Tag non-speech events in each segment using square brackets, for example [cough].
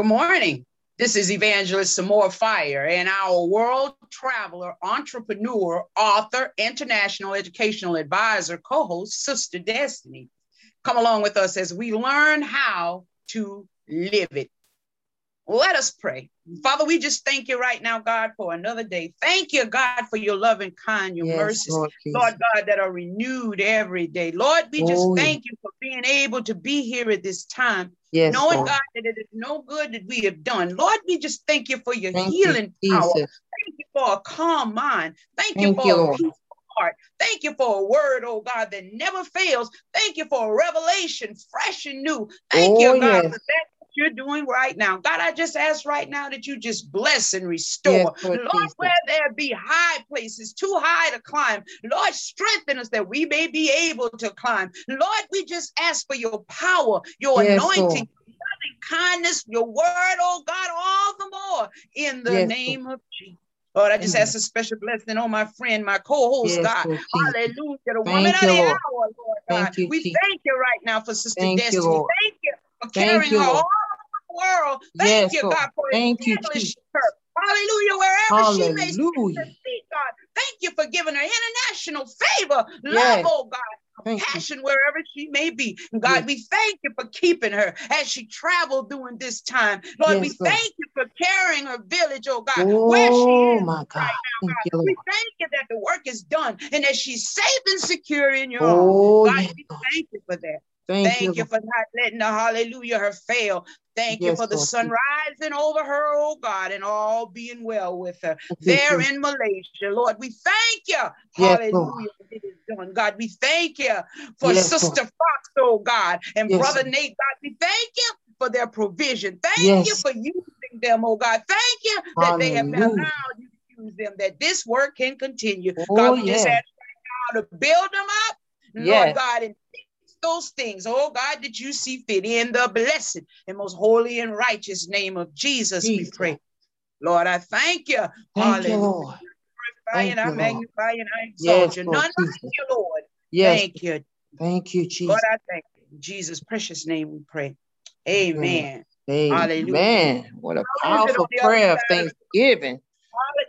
Good morning. This is Evangelist Samore Fire and our world traveler, entrepreneur, author, international educational advisor, co host, Sister Destiny. Come along with us as we learn how to live it. Let us pray. Father, we just thank you right now, God, for another day. Thank you, God, for your love and kind, your yes, mercies, Lord, Lord, God, that are renewed every day. Lord, we just oh, thank you for being able to be here at this time, yes, knowing, Lord. God, that it is no good that we have done. Lord, we just thank you for your thank healing you, power. Thank you for a calm mind. Thank, thank you for you, a peaceful heart. Thank you for a word, oh God, that never fails. Thank you for a revelation, fresh and new. Thank oh, you, God, yes. for that you're doing right now. God, I just ask right now that you just bless and restore. Yes, Lord, Lord where there be high places too high to climb, Lord, strengthen us that we may be able to climb. Lord, we just ask for your power, your yes, anointing. Lord. Kindness, your word, oh God, all the more in the yes, name Lord. of Jesus. Lord, I just ask a special blessing on my friend, my co-host, yes, God. Hallelujah. The thank woman you, of the Lord. hour, Lord God. You, we Jesus. thank you right now for Sister thank Destiny. You, thank you for carrying you, her all world. Thank yes, you, God, for Thank establishing you, her. Hallelujah, wherever Hallelujah. she may see, God. Thank you for giving her international favor, yes. love, oh God. Compassion wherever she may be. God, yes. we thank you for keeping her as she traveled during this time. Lord, yes, we Lord. thank you for carrying her village, oh God, oh, where she oh, is my God. right now, God. You, we thank you that the work is done and that she's safe and secure in your oh, arms. God, we thank you for that. Thank, Thank you. you. for not letting the hallelujah her fail. Thank yes, you for the Lord. sun rising over her, oh God, and all being well with her there in Malaysia. Lord, we thank you. Yes, hallelujah. It is done. God, we thank you for Sister. Fox, oh God, and Brother Nate. God, we thank you for their provision. Thank you for using them, oh God. Thank you that hallelujah. they have allowed you to use them, that this work can continue. Oh, God, we just ask right now to build them up. Lord God, and those things, oh God, that you see fit in the blessed and most holy and righteous name of Jesus, Jesus. we pray. Lord, I thank you. Thank Hallelujah. you, Lord. Thank and I magnify and I exalt yes, you. None like you, Lord. Yes. Thank you. Thank you, Jesus. Lord, I thank you. In Jesus' precious name we pray. Amen. Amen. Hallelujah. What a powerful prayer of thanksgiving.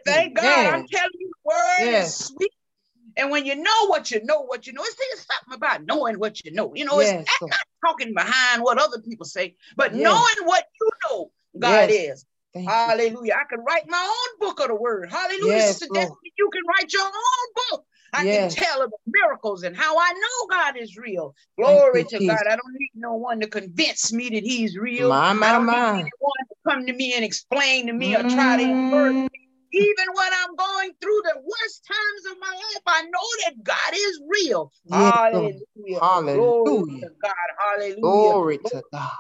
Thank Amen. God. I'm telling you, the word yes. is sweet and when you know what you know, what you know, it's, it's something about knowing what you know. You know, yes. it's not talking behind what other people say, but yes. knowing what you know God yes. is. Thank Hallelujah. You. I can write my own book of the word. Hallelujah. Yes, Destiny, you can write your own book. I yes. can tell of the miracles and how I know God is real. Glory to God. I don't need no one to convince me that He's real. My, my, I don't my. need anyone to come to me and explain to me mm. or try to encourage me even when I'm going through the worst times of my life, I know that God is real. Yes, Hallelujah. Hallelujah. Glory to God. Hallelujah. Glory to God.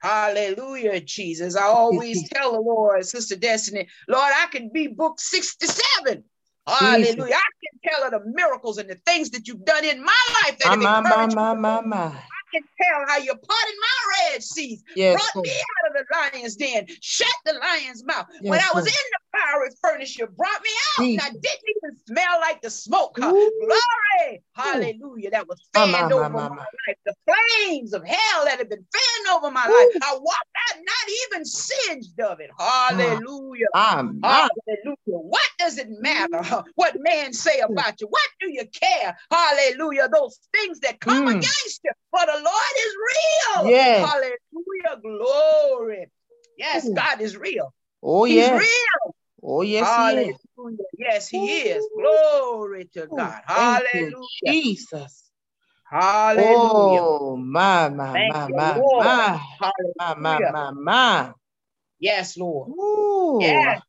Hallelujah, Jesus. I always tell the Lord, Sister Destiny, Lord, I can be book 67. Hallelujah. Jesus. I can tell her the miracles and the things that you've done in my life that my, have encouraged my, my, my, my, my can tell how you parted my red seas, yes, brought me out of the lion's den, shut the lion's mouth. Yes, when I was in the fiery furnace, you brought me out, Jesus. and I didn't even smell like the smoke. Glory, hallelujah! That was fanned over my, life. The flames of hell that had been fanned over my life. I walked out not even singed of it. Hallelujah. Hallelujah. What does it matter what man say about you? What do you care? Hallelujah. Those things that come mm. against you. For the Lord is real. Yes. Hallelujah. Glory. Yes, God is real. Oh, He's yes. real. Oh, yes, Hallelujah. he is. Yes, he is. Oh. Glory to oh, God. Hallelujah. Jesus. Hallelujah. Oh, my, my, Thank my, my, Lord. my, my, my, my, my. Yes, Lord. Ooh. Yes.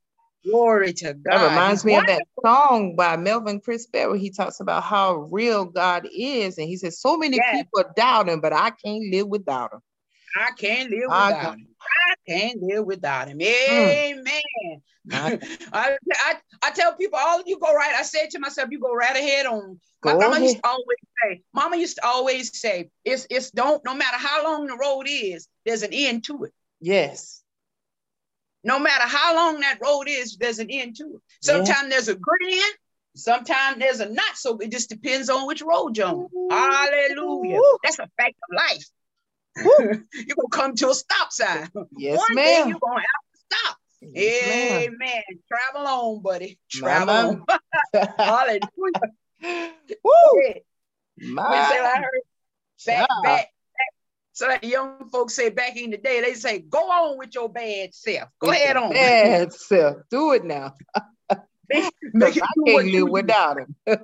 Glory to God. That reminds me wonderful. of that song by Melvin Chris Berry. He talks about how real God is. And he says, So many yes. people doubt him, but I can't live without him. I can't live without him. I can't live without him. Amen. Mm. [laughs] I, I, I tell people, all of you go right. I said to myself, you go right ahead on. My mama ahead. used to always say, Mama used to always say, it's it's don't no matter how long the road is, there's an end to it. Yes. No matter how long that road is, there's an end to it. Sometimes yeah. there's a good end, sometimes there's a not so. It just depends on which road you're on. Hallelujah. That's a fact of life. [laughs] you're gonna come to a stop sign. Yes, One ma'am. day you're gonna have to stop. Yes, Amen. Travel on, buddy. Travel on. [laughs] Hallelujah. Woo! Yeah. Say, I heard back, God. back. So like the young folks say back in the day, they say, go on with your bad self. Go ahead on. Bad self. Do it now. [laughs] Make, make it I can't live without him. I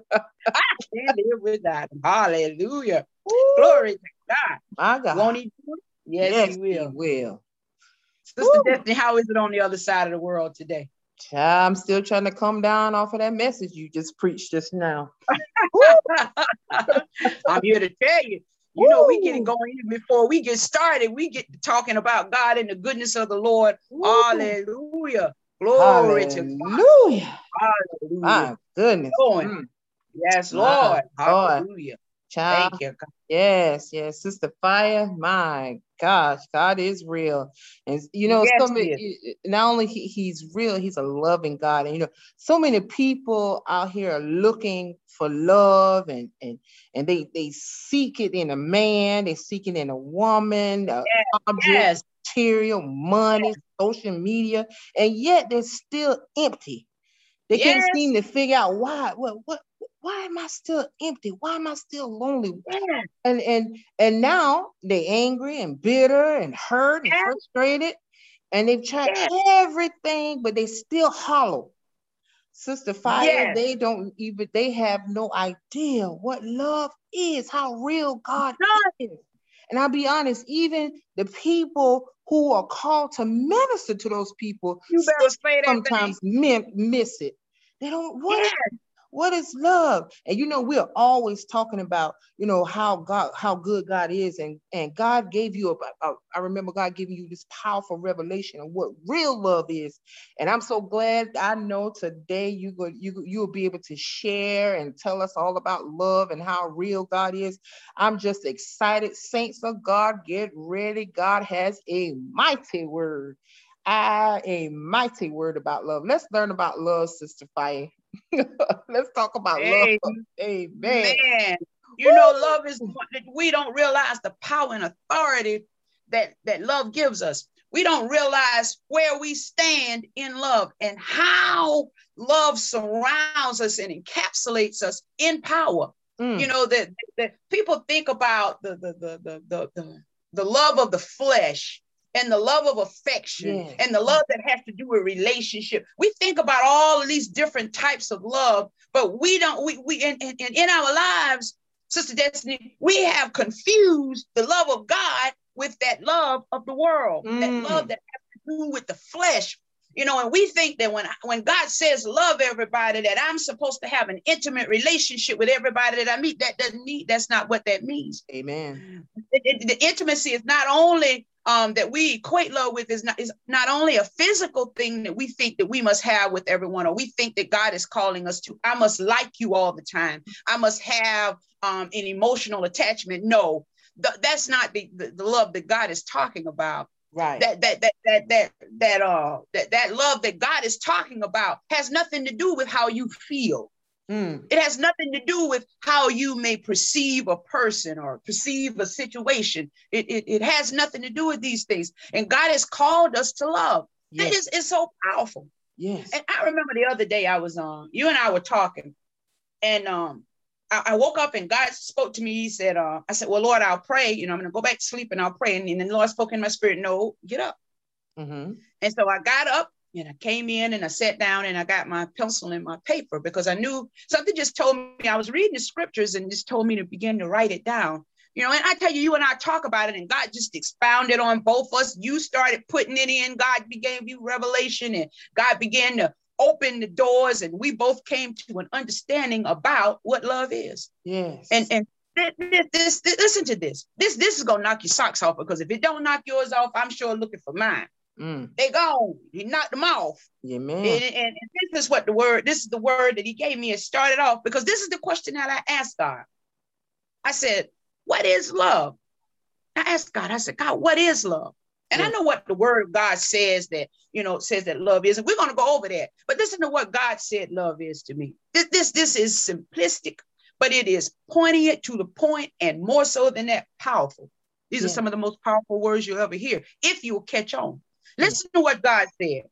Can't live without him. Hallelujah. Woo! Glory to God. My God. Won't he do it? Yes, he will. will. Sister Woo. Destiny, how is it on the other side of the world today? I'm still trying to come down off of that message you just preached just now. [laughs] I'm here to tell you. You know, we get Woo. it going even before we get started. We get talking about God and the goodness of the Lord. Woo. Hallelujah. Glory to God. Hallelujah. Hallelujah. My goodness. Mm. Yes, Lord. Lord. Hallelujah. Child, Thank you. God. Yes, yes, Sister Fire. My gosh, God is real, and you know, Yes, so many. Not only he, He's real, He's a loving God, and you know, so many people out here are looking for love, and and and they they seek it in a man, they seek it in a woman, uh, a object, Yes. material, money, social media, and yet they're still empty. They can't seem to figure out why. What what? Why am I still empty? Why am I still lonely? And and and now they're angry and bitter and hurt and Yeah. frustrated and they've tried Yeah. everything but they still hollow sister fire they don't even they have no idea what love is how real god is and i'll be honest even the people who are called to minister to those people You better say that sometimes mi- miss it they don't what. What is love? And you know, we're always talking about, you know, how God, how good God is, and and God gave you a, a I remember God giving you this powerful revelation of what real love is. And I'm so glad I know today you go you you'll be able to share and tell us all about love and how real God is. I'm just excited, saints of God, get ready. God has a mighty word. I a mighty word about love. Let's learn about love, Sister Fire. [laughs] Let's talk about Amen. love. Amen. Man, you know, love is we don't realize the power and authority that that love gives us. We don't realize where we stand in love and how love surrounds us and encapsulates us in power. Mm, You know that that people think about the the the the, the, the love of the flesh and the love of affection Yes. and the love that has to do with relationship. We think about all of these different types of love, but we don't, we, we, in, in, in our lives, Sister Destiny, we have confused the love of God with that love of the world, Mm. that love that has to do with the flesh. You know, and we think that when when God says love everybody, that I'm supposed to have an intimate relationship with everybody that I meet. That doesn't mean that's not what that means Amen. it- it- the intimacy is not only um, that we equate love with is not is not only a physical thing that we think that we must have with everyone, or we think that God is calling us to. I must like you all the time. I must have um, an emotional attachment. No, th- that's not the, the the love that God is talking about. Right. That that that that that that uh that that love that God is talking about has nothing to do with how you feel. Mm, It has nothing to do with how you may perceive a person or perceive a situation. It, it, it has nothing to do with these things. And God has called us to love. Yes. is it's so powerful. Yes. And I remember the other day I was on, you and I were talking, and um I, I woke up and God spoke to me. He said, uh, I said, Well, Lord, I'll pray. You know, I'm gonna go back to sleep and I'll pray. And, and then the Lord spoke in my spirit, No, get up. hmm And so I got up and I came in and I sat down and I got my pencil and my paper because I knew something just told me I was reading the scriptures and just told me to begin to write it down. You know, and I tell you, you and I talk about it, and God just expounded on both us. You started putting it in, God began you revelation, and God began to open the doors, and we both came to an understanding about what love is. Yes. And and this, this, this listen to this. This this is gonna knock your socks off because if it don't knock yours off, I'm sure looking for mine. Mm, They gone. He knocked them off. yeah, And, man. and, and this is what the word, this is the word that he gave me. It started off because this is the question that I asked God. I said, What is love? I asked God, I said, God, what is love? And I know what the word of God says that, you know, says that love is. And we're going to go over that. But listen to what God said love is to me. This, this, this is simplistic, but it is pointing it to the point and more so than that, powerful. These Yeah. are some of the most powerful words you'll ever hear if you will catch on. Listen to what God said.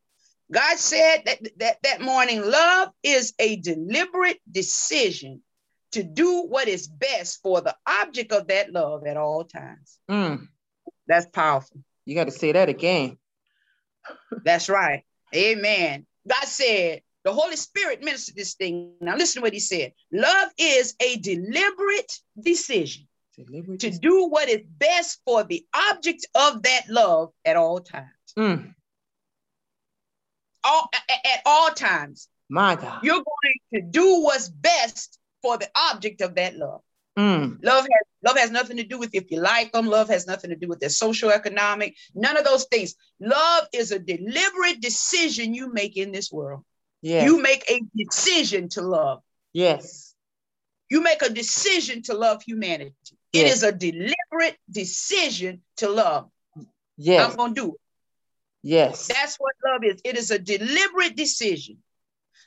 God said that, that that morning, love is a deliberate decision to do what is best for the object of that love at all times. Mm. That's powerful. You got to say that again. That's right. Amen. God said, the Holy Spirit ministered this thing. Now, listen to what he said. Love is a deliberate decision Deliberate to dis- do what is best for the object of that love at all times. Mm. All, at all times, My God. you're going to do what's best for the object of that love. Mm. Love has love has nothing to do with if you like them. Love has nothing to do with their social economic. None of those things. Love is a deliberate decision you make in this world. Yes. You make a decision to love. yes. You make a decision to love humanity. It Yes. is a deliberate decision to love. Yes. I'm gonna do it. Yes. That's what love is. It is a deliberate decision.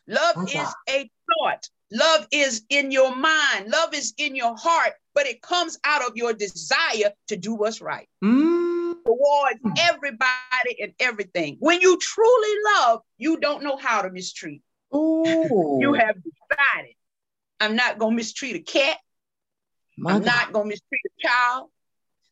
Love Okay. is a thought. Love is in your mind. Love is in your heart, but it comes out of your desire to do what's right Mm. towards everybody and everything. When you truly love, you don't know how to mistreat. Ooh. You have decided, I'm not going to mistreat a cat. My I'm God. not going to mistreat a child.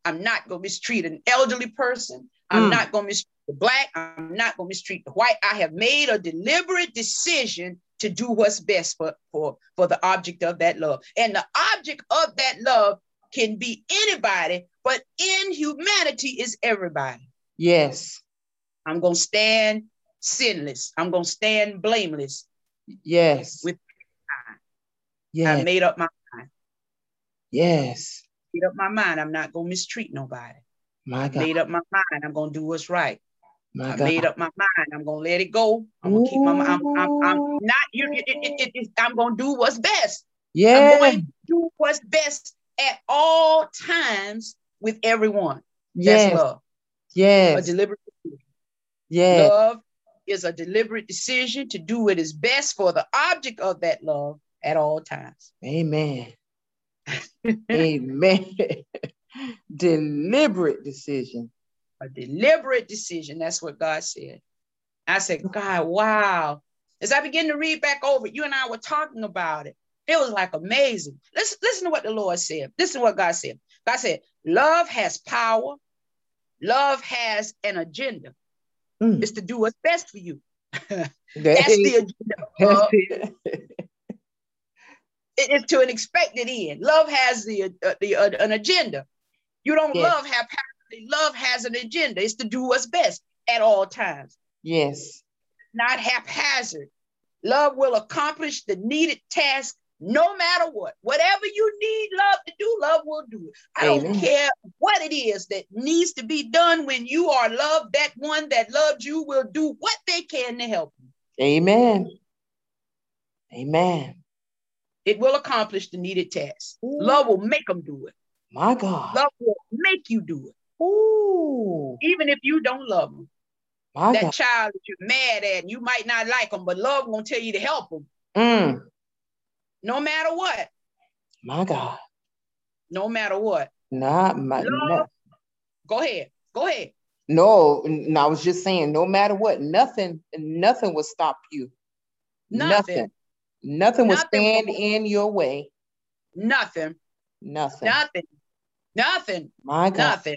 I'm not going to mistreat an elderly person. I'm Mm. not going to mistreat the black. I'm not going to mistreat the white. I have made a deliberate decision to do what's best for, for, for the object of that love. And the object of that love can be anybody, but in humanity is everybody. Yes. I'm going to stand sinless. I'm going to stand blameless. Yes. With- I yes. made up my mind. yes. I made up my mind. I'm not going to mistreat nobody. My God. made up my mind. I'm going to do what's right. My I God. made up my mind. I'm gonna let it go. I'm gonna keep my. I'm. I'm. I'm not. You. It, it, it, I'm gonna do what's best. Yeah. I'm going to do what's best at all times with everyone. That's Yes. love. A deliberate. Yes. Love is a deliberate decision to do what is best for the object of that love at all times. Amen. [laughs] Amen. [laughs] Deliberate decision. A deliberate decision. That's what God said. I said, God, wow. As I began to read back over it, you and I were talking about it. It was like amazing. Listen, listen to what the Lord said. Listen to what God said. God said, love has power. Love has an agenda. Mm. It's to do what's best for you. [laughs] That That's is- the agenda. [laughs] it. It's to an expected end. Love has the, uh, the uh, an agenda. You don't Yes. love haphazardly. Love has an agenda. It's to do what's best at all times. Yes. not haphazard. Love will accomplish the needed task no matter what. Whatever you need love to do, love will do it. I don't care what it is that needs to be done when you are loved. That one that loved you will do what they can to help you. Amen. Amen. It will accomplish the needed task. Ooh. Love will make them do it. My God. Love will make you do it, Ooh. even if you don't love them. My That God. child that you're mad at, and you might not like them, but love won't tell you to help them, Mm. no matter what. My God. No matter what. Not my no, Go ahead. Go ahead. no, n- I was just saying, no matter what, nothing, nothing will stop you. Nothing. Nothing will stand will- in your way. Nothing. Nothing. Nothing. Nothing. My God. Nothing.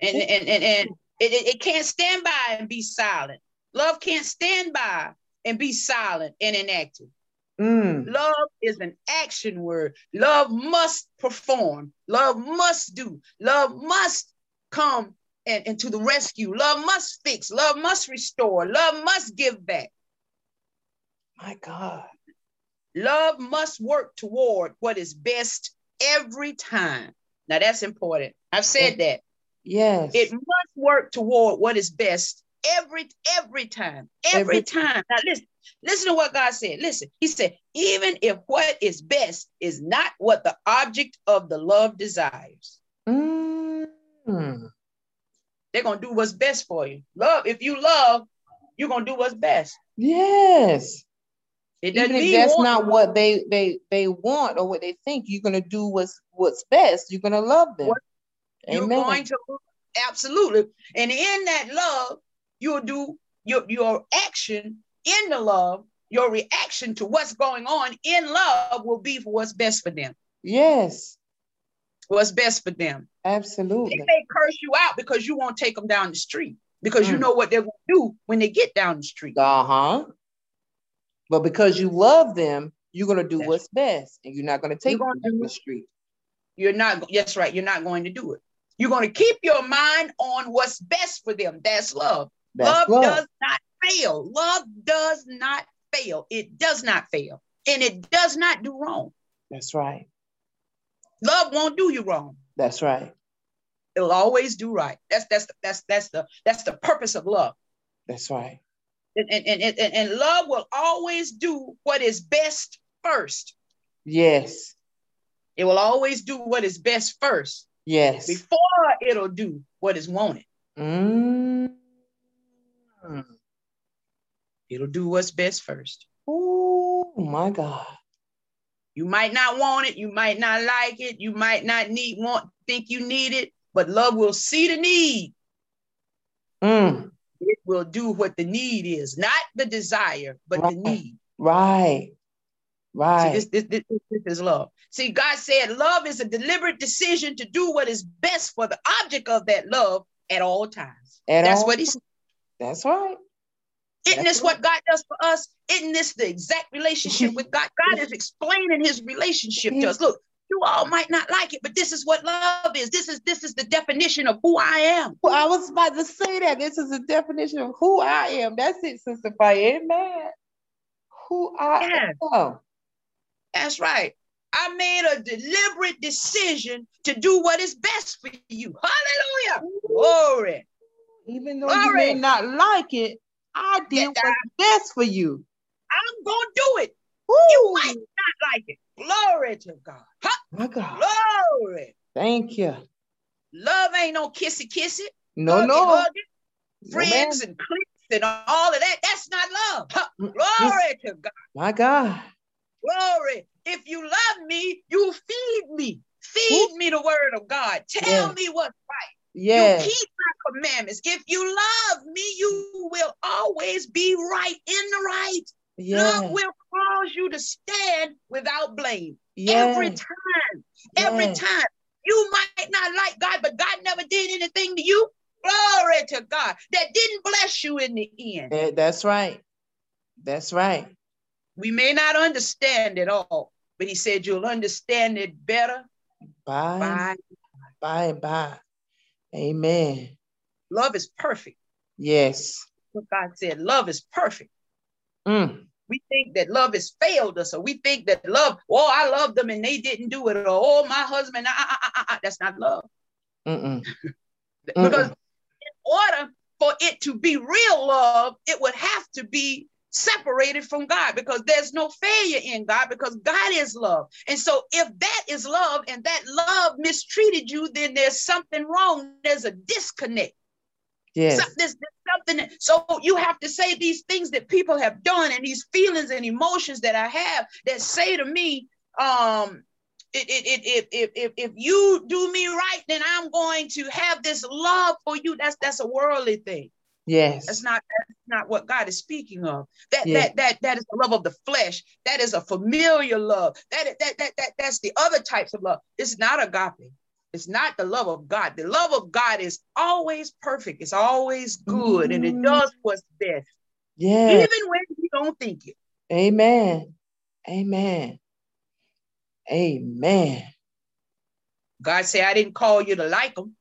And and and, and it, it, can't stand by and be silent. Love can't stand by and be silent and inactive. Mm. Love is an action word. Love must perform. Love must do. Love must come and, and to the rescue. Love must fix. Love must restore. Love must give back. My God. Love must work toward what is best every time. Now that's important. I've said that. Yes. It must work toward what is best every every time. Every, Every- time. Now listen, listen to what God said. Listen, He said, even if what is best is not what the object of the love desires, Mm. they're gonna do what's best for you. Love, if you love, you're gonna do what's best. Yes. It doesn't Even if mean that's want- not what they they they want or what they think, you're gonna do what's what's best. You're gonna love them. What- You're Amen. going to absolutely, and in that love, you'll do your your action in the love. Your reaction to what's going on in love will be for what's best for them. Yes, What's best for them. Absolutely, they may curse you out because you won't take them down the street because you Mm. know what they're going to do when they get down the street. Uh-huh. But because you love them, you're gonna do That's- what's best, and you're not gonna take You're them gonna the street. You're not. Yes, right. You're not going to do it. You're going to keep your mind on what's best for them. That's love. That's love, love. does not fail. Love does not fail. It does not fail, and it does not do wrong. That's right. Love won't do you wrong. That's right. It'll always do right. That's that's that's that's the that's the purpose of love. That's right. And and, and, and, love will always do what is best first. Yes. It will always do what is best first Yes. before it'll do what is wanted. Mm. It'll do what's best first. Oh my God. You might not want it, you might not like it, you might not need want think you need it, but love will see the need. Mm. Will do what the need is, not the desire, but the need. Right. See, Right. this, this, this, this is love. See, God said love is a deliberate decision to do what is best for the object of that love at all times. At That's all what he said. That's right. Isn't That's this what God does for us? Isn't this the exact relationship with God? God is explaining his relationship to us. Look, you all might not like it, but this is what love is. This is this is the definition of who I am. Well, I was about to say that. This is the definition of who I am. That's it, Sister Fire. Amen. Who I Yeah. am. Oh. That's right. I made a deliberate decision to do what is best for you. Hallelujah. Glory. Even though you may not like it, I did what's best for you. I'm going to do it. Woo! You might not like it. Glory to God. My God. glory. Thank you. Love ain't no kissy kissy. No, huggy, no. huggy, No, friends and cliques and all of that. That's not love. Ha, Mm, glory to God. My God. Glory. If you love me, you feed me. Feed me the word of God. Tell Yes. me what's right. Yes. You keep my commandments. If you love me, you will always be right in the right. Love will cause you to stand without blame. Yes. Every time. Every Yes. time. You might not like God, but God never did anything to you. Glory to God. That didn't bless you in the end. That's right. That's right. We may not understand it all, but he said you'll understand it better Bye. by Bye. Bye. Amen. love is perfect. Yes. What God said, love is perfect. Mm. We think that love has failed us, or we think that love, oh, I love them and they didn't do it, or oh, my husband, ah, ah, ah, ah, ah. that's not love. Mm-mm. [laughs] Because Mm-mm. in order for it to be real love, it would have to be separated from God because there's no failure in God because God is love. And so if that is love and that love mistreated you, then there's something wrong. There's a disconnect. Yes. Some- there's, there's something. so you have to say these things that people have done and these feelings and emotions that I have that say to me, um, it, it, it, if, if, if, if you do me right, then I'm going to have this love for you. That's that's a worldly thing. Yes. That's not that's not what God is speaking of. That Yeah. that that that is the love of the flesh. That is a familiar love. That that that that that's the other types of love. It's not agape. It's not the love of God. The love of God is always perfect. It's always good, and it Mm. does what's best, Yes. even when you don't think it. Amen. Amen. Amen. God said, "I didn't call you to like them.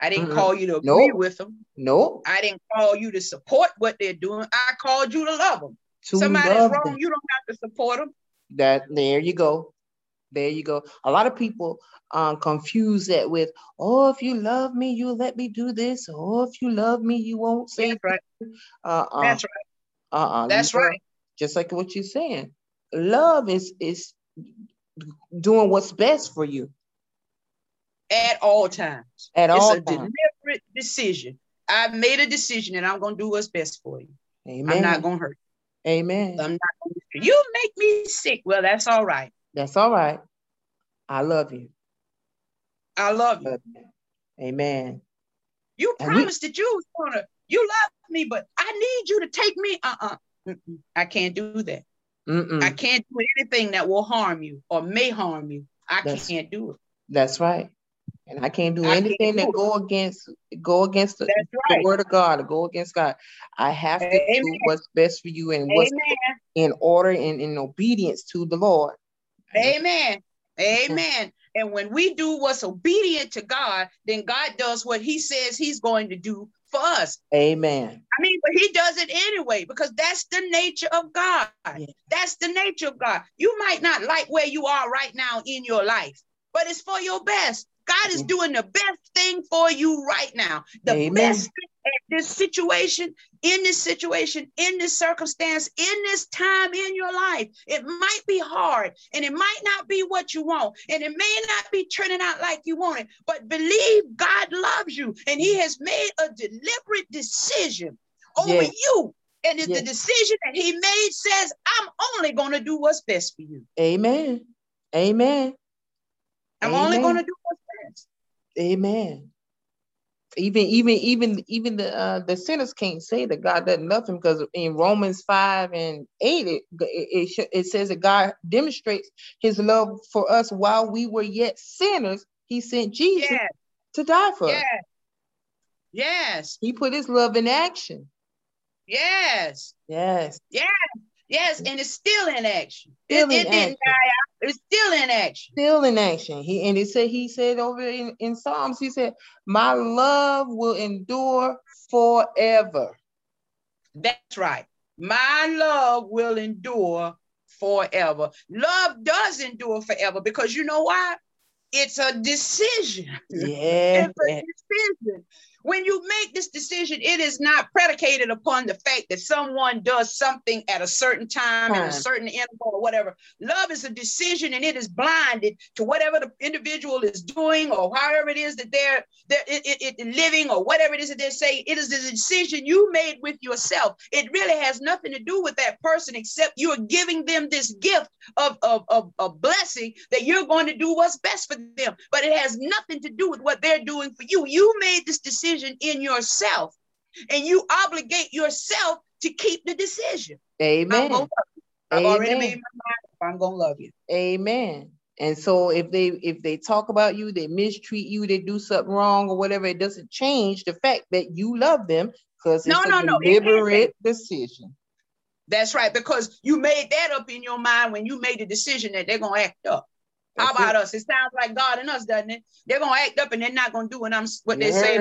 I didn't Mm-mm. call you to agree Nope. with them. Nope. I didn't call you to support what they're doing. I called you to love them. To Somebody's love wrong, them. you don't have to support them. That there you go. There you go. A lot of people um confuse that with, oh, if you love me, you'll let me do this. Oh, if you love me, you won't say That's right. uh-uh. That's right. Uh-uh. That's Love- right. Just like what you're saying. Love is is doing what's best for you At all times. at it's all It's a deliberate decision. I've made a decision and I'm going to do what's best for you. Amen. I'm not going to hurt Amen. you. I'm not going to. You make me sick. Well, that's all right. That's all right. I love you. I love you. Love you. Amen. You And we- promised that you was gonna, you love me, but I need you to take me. Uh-uh. Mm-mm. I can't do that. Mm-mm. I can't do anything that will harm you or may harm you. I That's- can't do it. That's right. And I can't do I can't anything that go against go against the, That's the word of God or go against God. I have to do what's best for you and what's Amen. in order and in obedience to the Lord. Amen. Amen. And when we do what's obedient to God, then God does what he says he's going to do for us. Amen. I mean, but he does it anyway because that's the nature of God. Yeah. That's the nature of God. You might not like where you are right now in your life, but it's for your best. God is Mhm. doing the best thing for you right now. The Amen. best thing in this situation, in this situation, in this circumstance, in this time in your life. It might be hard and it might not be what you want, and it may not be turning out like you want it, but believe God loves you and He has made a deliberate decision over Yes. you. And if Yes. the decision that He made says, I'm only going to do what's best for you. Amen. Amen. I'm only going to do what's best. Amen. Even even even even the uh, the sinners can't say that God doesn't love him because in Romans five and eight it it, it, it says that God demonstrates His love for us while we were yet sinners. He sent Jesus Yes, to die for us. yes, yes, He put His love in action. yes. Yes. Yes, and it's still in action. Still it in it didn't action. die out. It's still in action. Still in action. He and he said he said over in, in Psalms, he said, My love will endure forever. That's right. My love will endure forever. Love does endure forever because you know why? It's a decision. [laughs] Yeah. It's a decision. When you make this decision, it is not predicated upon the fact that someone does something at a certain time and a certain interval or whatever. Love is a decision and it is blinded to whatever the individual is doing or however it is that they're, they're it, it, living or whatever it is that they're saying. It is a decision you made with yourself. It really has nothing to do with that person except you're giving them this gift of, of, of, of blessing that you're going to do what's best for them. But it has nothing to do with what they're doing for you. You made this decision in yourself and you obligate yourself to keep the decision. I'm Amen. gonna love you. I've already made my mind up. I'm gonna love you. Amen. And so if they if they talk about you, they mistreat you, they do something wrong or whatever, it doesn't change the fact that you love them because it's No, a no, deliberate decision. That's right, because you made that up in your mind when you made the decision that they're gonna act up. How about us? It sounds like God and us, doesn't it? They're gonna act up and they're not gonna do what I'm what they say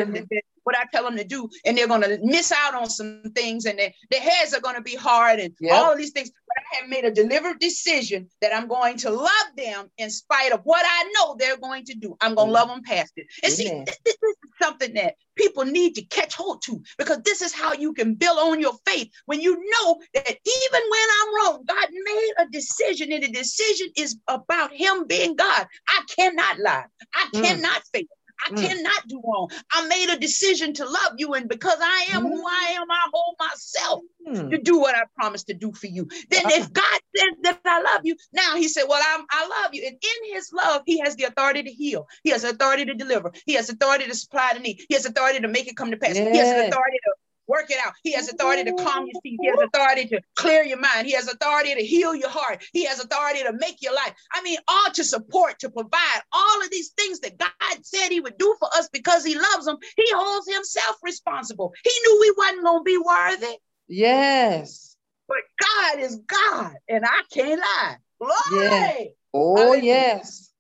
heard them me. to do, what I tell them to do, and they're gonna miss out on some things, and their, their heads are gonna be hard, and Yep. all of these things. But I have made a deliberate decision that I'm going to love them in spite of what I know they're going to do. I'm gonna Mhm. love them past it. And see, this, this is something that people need to catch hold to because this is how you can build on your faith when you know that even when I'm wrong, God made a decision, and the decision is about Him being God. I cannot lie. I Mm. cannot fail. I Mm. cannot do wrong. I made a decision to love you, and because I am who I am, I hold myself Hmm. to do what I promised to do for you. Then, Yeah. if God says that I love you, now He said, "Well, I'm, I love you," and in His love, He has the authority to heal. He has authority to deliver. He has authority to supply the need. He has authority to make it come to pass. He has authority to work it out. He has authority to calm your seas. He has authority to clear your mind. He has authority to heal your heart. He has authority to make your life. I mean, all to support, to provide all of these things that God said He would do for us because He loves them. He holds Himself responsible. He knew we wasn't going to be worthy. Yes. But God is God, and I can't lie. Glory. Yeah. Oh yes.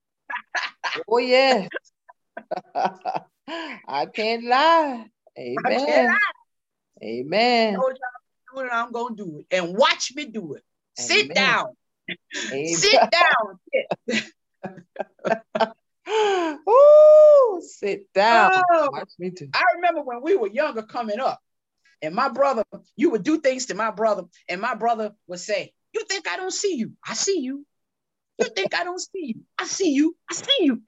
Oh yes. [laughs] I can't lie. [laughs] I can't Amen. lie. Amen. I'm doing it, I'm gonna do it. And watch me do it. Sit down. Amen. Sit [laughs] down. [laughs] Ooh, sit down. Oh, Watch me too. I remember when we were younger coming up, and my brother, you would do things to my brother, and my brother would say, You think I don't see you? I see you. You think I don't see you? I see you. I see you.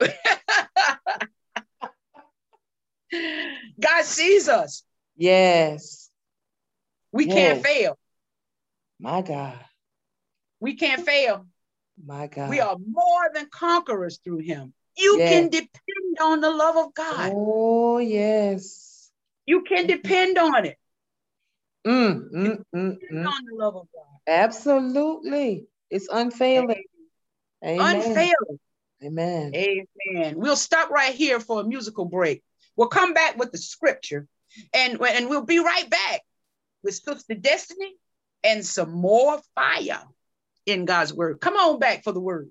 [laughs] God sees us. Yes. We can't fail. My God. We can't fail. My God. We are more than conquerors through him. You Yes. can depend on the love of God. Oh, yes. You can depend on it. Mm, mm, mm, mm. on the love of God. Absolutely. It's unfailing. Amen. Unfailing. Amen. Amen. We'll stop right here for a musical break. We'll come back with the scripture and, and we'll be right back with Sister Destiny and some more fire in God's word. Come on back for the word.